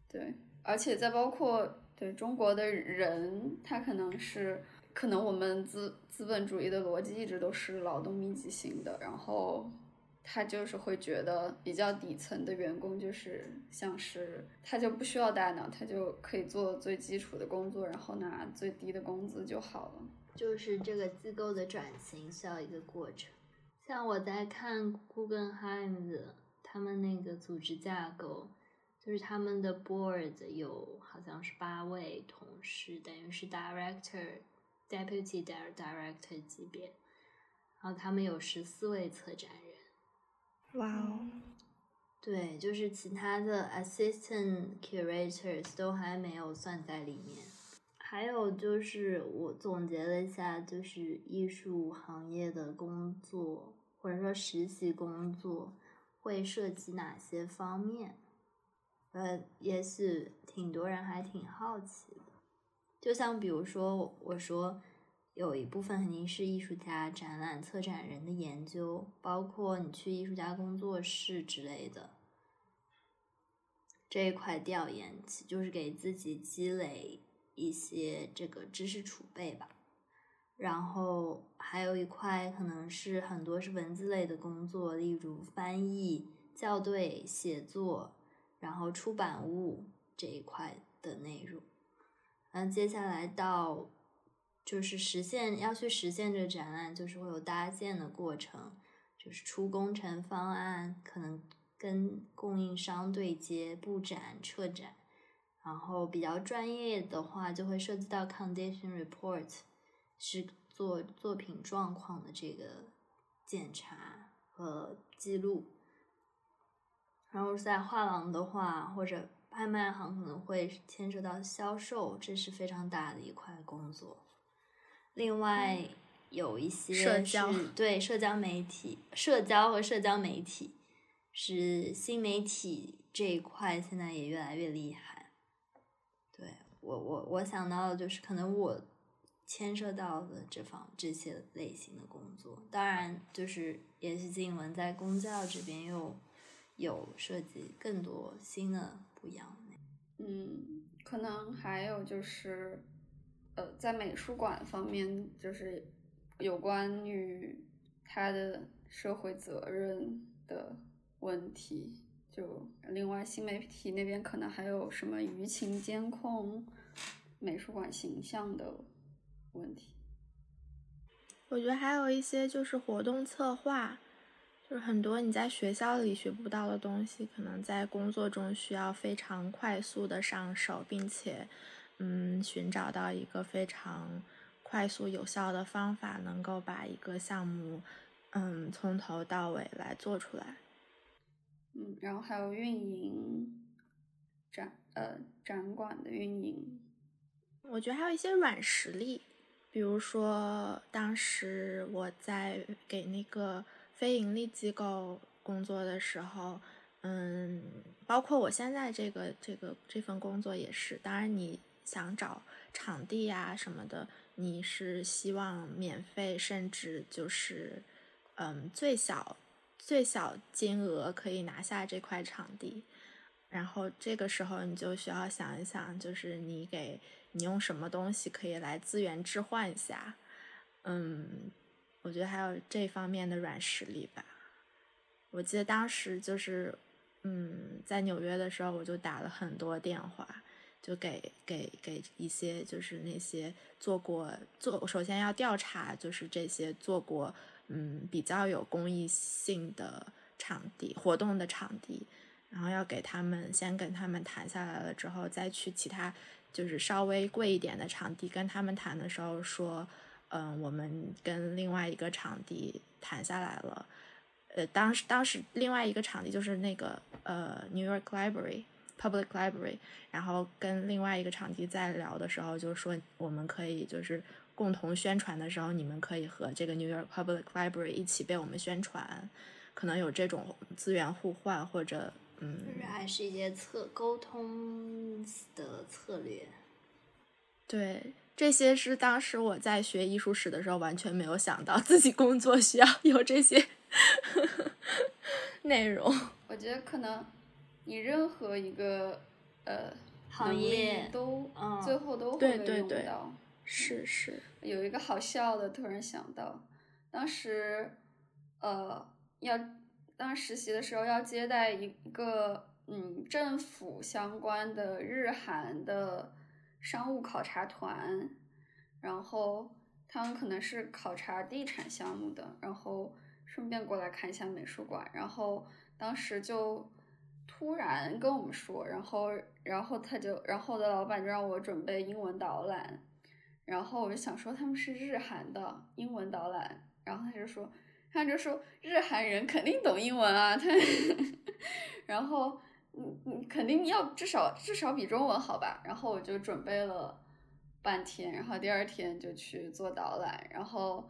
S2: 对，而且再包括对中国的人，他可能是。可能我们资资本主义的逻辑一直都是劳动密集型的，然后他就是会觉得比较底层的员工就是像是他就不需要大脑，他就可以做最基础的工作，然后拿最低的工资就好了。
S1: 就是这个机构的转型需要一个过程。像我在看 Guggenheim 的他们那个组织架构，就是他们的 board 有好像是八位同事，等于是 director、deputy director 级别，然后他们有十四位策展人。
S3: 哇哦，
S1: 对，就是其他的 assistant curators 都还没有算在里面。还有就是我总结了一下，就是艺术行业的工作或者说实习工作会涉及哪些方面？呃，也许挺多人还挺好奇的。就像比如说，我说有一部分肯定是艺术家、展览策展人的研究，包括你去艺术家工作室之类的这一块调研，就是给自己积累一些这个知识储备吧。然后还有一块可能是很多是文字类的工作，例如翻译、校对、写作，然后出版物这一块的内容。嗯，接下来到就是实现要去实现这个展览，就是会有搭建的过程，就是出工程方案，可能跟供应商对接、布展、撤展，然后比较专业的话，就会涉及到 condition report，是做作品状况的这个检查和记录。然后在画廊的话，或者拍卖行可能会牵涉到销售，这是非常大的一块工作。另外有一些
S3: 社交
S1: 是对社交媒体、社交和社交媒体是新媒体这一块，现在也越来越厉害。对我，我我想到的就是可能我牵涉到的这方这些类型的工作，当然就是也许静文在公教这边又有涉及更多新的不一样的。
S2: 嗯，可能还有就是，呃，在美术馆方面，就是有关于他的社会责任的问题。就另外，新媒体那边可能还有什么舆情监控、美术馆形象的问题。
S3: 我觉得还有一些就是活动策划，就是很多你在学校里学不到的东西，可能在工作中需要非常快速的上手，并且，嗯，寻找到一个非常快速有效的方法，能够把一个项目，嗯，从头到尾来做出来。
S2: 嗯，然后还有运营展呃展馆的运营，
S3: 我觉得还有一些软实力，比如说当时我在给那个非盈利机构工作的时候，嗯，包括我现在这个这个这份工作也是，当然你想找场地呀、什么的，你是希望免费，甚至就是嗯最小最小金额可以拿下这块场地。然后这个时候你就需要想一想，就是你给你用什么东西可以来资源置换一下，嗯，我觉得还有这方面的软实力吧。我记得当时就是，嗯，在纽约的时候，我就打了很多电话，就给给给一些就是那些做过做，首先要调查就是这些做过嗯比较有公益性的场地活动的场地。然后要给他们先跟他们谈下来了之后，再去其他就是稍微贵一点的场地跟他们谈的时候说，嗯，我们跟另外一个场地谈下来了，呃，当时当时另外一个场地就是那个呃 New York Library Public Library，然后跟另外一个场地在聊的时候就说我们可以就是共同宣传的时候，你们可以和这个 New York Public Library 一起被我们宣传，可能有这种资源互换或者。嗯，
S1: 就是还是一些策沟通的策略。
S3: 对，这些是当时我在学艺术史的时候完全没有想到，自己工作需要有这些 内容。
S2: 我觉得可能你任何一个呃
S1: 行业
S2: 都、
S1: 嗯、
S2: 最后都会
S3: 对对对
S2: 用到。
S3: 是是，
S2: 有一个好笑的，突然想到，当时呃要。当实习的时候要接待一个嗯政府相关的日韩的商务考察团，然后他们可能是考察地产项目的，然后顺便过来看一下美术馆，然后当时就突然跟我们说，然后然后他就然后我的老板就让我准备英文导览，然后我就想说他们是日韩的英文导览，然后他就说。他就说日韩人肯定懂英文啊，他，然后你你肯定要至少至少比中文好吧？然后我就准备了半天，然后第二天就去做导览，然后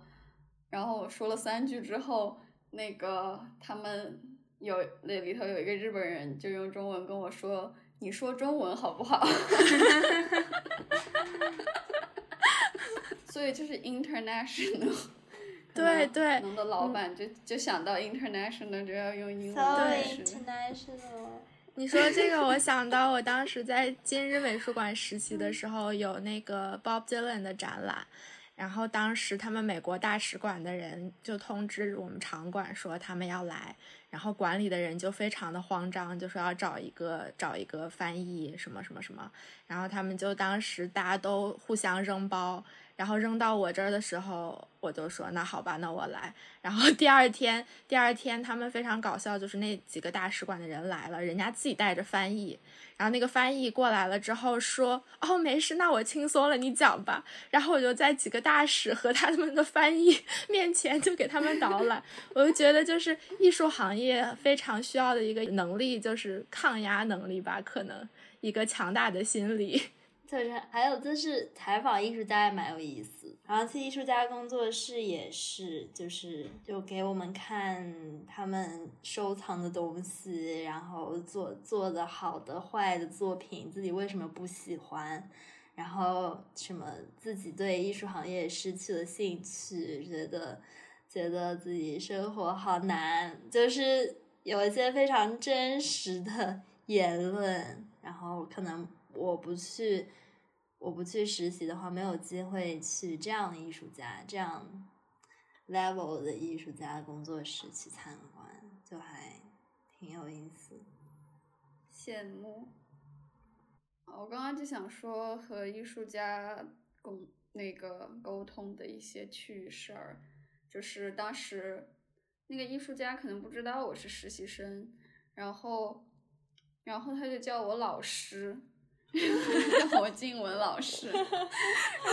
S2: 然后我说了三句之后，那个他们有那里头有一个日本人就用中文跟我说：“你说中文好不好？” 所以就是 international。
S3: 对对，
S2: 能的老板就、嗯、就想到 international 就要用英文。
S1: So international。
S3: 你说这个，我想到我当时在 今日美术馆实习的时候，有那个 Bob Dylan 的展览，然后当时他们美国大使馆的人就通知我们场馆说他们要来，然后管理的人就非常的慌张，就说要找一个找一个翻译什么什么什么，然后他们就当时大家都互相扔包。然后扔到我这儿的时候，我就说那好吧，那我来。然后第二天，第二天他们非常搞笑，就是那几个大使馆的人来了，人家自己带着翻译。然后那个翻译过来了之后说：“哦，没事，那我轻松了，你讲吧。”然后我就在几个大使和他们的翻译 面前就给他们导览。我就觉得，就是艺术行业非常需要的一个能力，就是抗压能力吧，可能一个强大的心理。
S1: 就是还有就是采访艺术家也蛮有意思，然后去艺术家工作室也是，就是就给我们看他们收藏的东西，然后做做的好的坏的作品，自己为什么不喜欢，然后什么自己对艺术行业失去了兴趣，觉得觉得自己生活好难，就是有一些非常真实的言论，然后可能。我不去，我不去实习的话，没有机会去这样的艺术家、这样 level 的艺术家工作室去参观，就还挺有意思。
S2: 羡慕。我刚刚就想说和艺术家沟那个沟通的一些趣事儿，就是当时那个艺术家可能不知道我是实习生，然后，然后他就叫我老师。叫我静文老师，然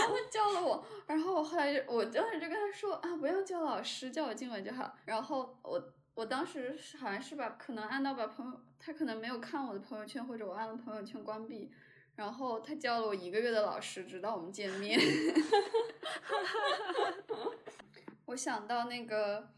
S2: 后叫了我，然后我后来就我当时就跟他说啊，不要叫老师，叫我静文就好。然后我我当时是好像是把可能按到把朋友，他可能没有看我的朋友圈，或者我按了朋友圈关闭，然后他叫了我一个月的老师，直到我们见面。我想到那个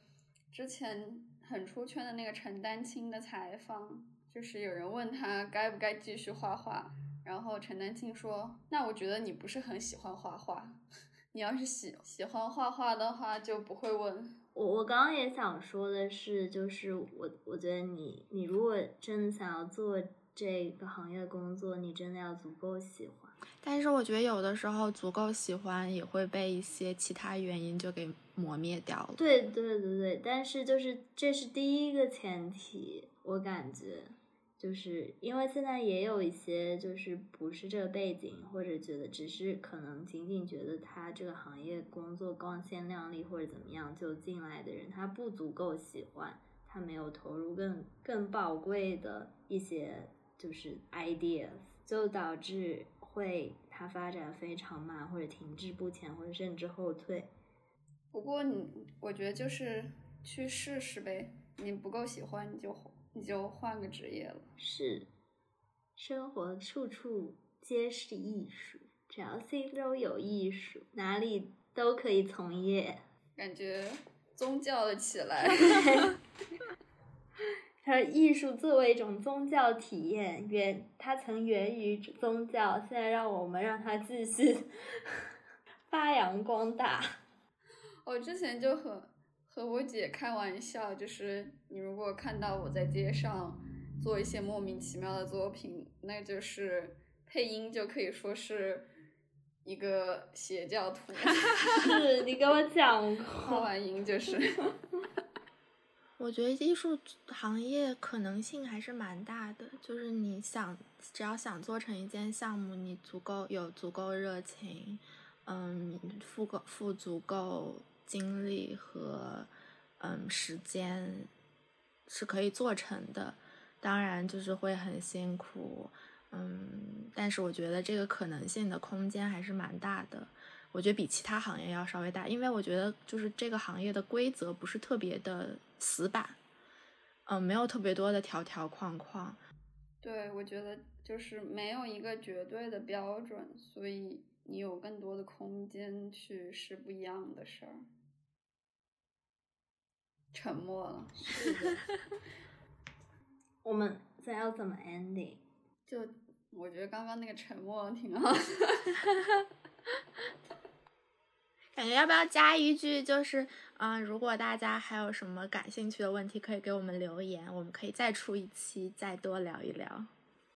S2: 之前很出圈的那个陈丹青的采访，就是有人问他该不该继续画画，然后陈丹青说：“那我觉得你不是很喜欢画画，你要是喜喜欢画画的话，就不会问。”
S1: 我我刚刚也想说的是，就是我我觉得你你如果真的想要做这个行业的工作，你真的要足够喜欢。
S3: 但是我觉得有的时候足够喜欢也会被一些其他原因就给磨灭掉了。
S1: 对对对对，但是就是这是第一个前提，我感觉。就是因为现在也有一些就是不是这个背景，或者觉得只是可能仅仅觉得他这个行业工作光鲜亮丽或者怎么样就进来的人，他不足够喜欢，他没有投入更更宝贵的一些就是 ideas，就导致会他发展非常慢，或者停滞不前，或者甚至后退。
S2: 不过你我觉得就是去试试呗，你不够喜欢你就。你就换个职业了。
S1: 是，生活处处皆是艺术，只要心中有艺术，哪里都可以从业。
S2: 感觉宗教了起来。
S1: 它艺术作为一种宗教体验，源它曾源于宗教，现在让我们让它继续 发扬光大。
S2: 我之前就和。和我姐开玩笑，就是你如果看到我在街上做一些莫名其妙的作品，那就是配音就可以说是一个邪教徒。
S1: 是你跟我讲过，
S2: 画完音就是。
S3: 我觉得艺术行业可能性还是蛮大的，就是你想只要想做成一件项目，你足够有足够热情，嗯，付够付足够。精力和嗯时间是可以做成的，当然就是会很辛苦，嗯，但是我觉得这个可能性的空间还是蛮大的。我觉得比其他行业要稍微大，因为我觉得就是这个行业的规则不是特别的死板，嗯，没有特别多的条条框框。
S2: 对，我觉得就是没有一个绝对的标准，所以你有更多的空间去试不一样的事儿。沉默了。
S1: 我们再要怎么 ending？
S2: 就我觉得刚刚那个沉默挺好的。
S3: 感觉要不要加一句？就是嗯，如果大家还有什么感兴趣的问题，可以给我们留言，我们可以再出一期，再多聊一聊。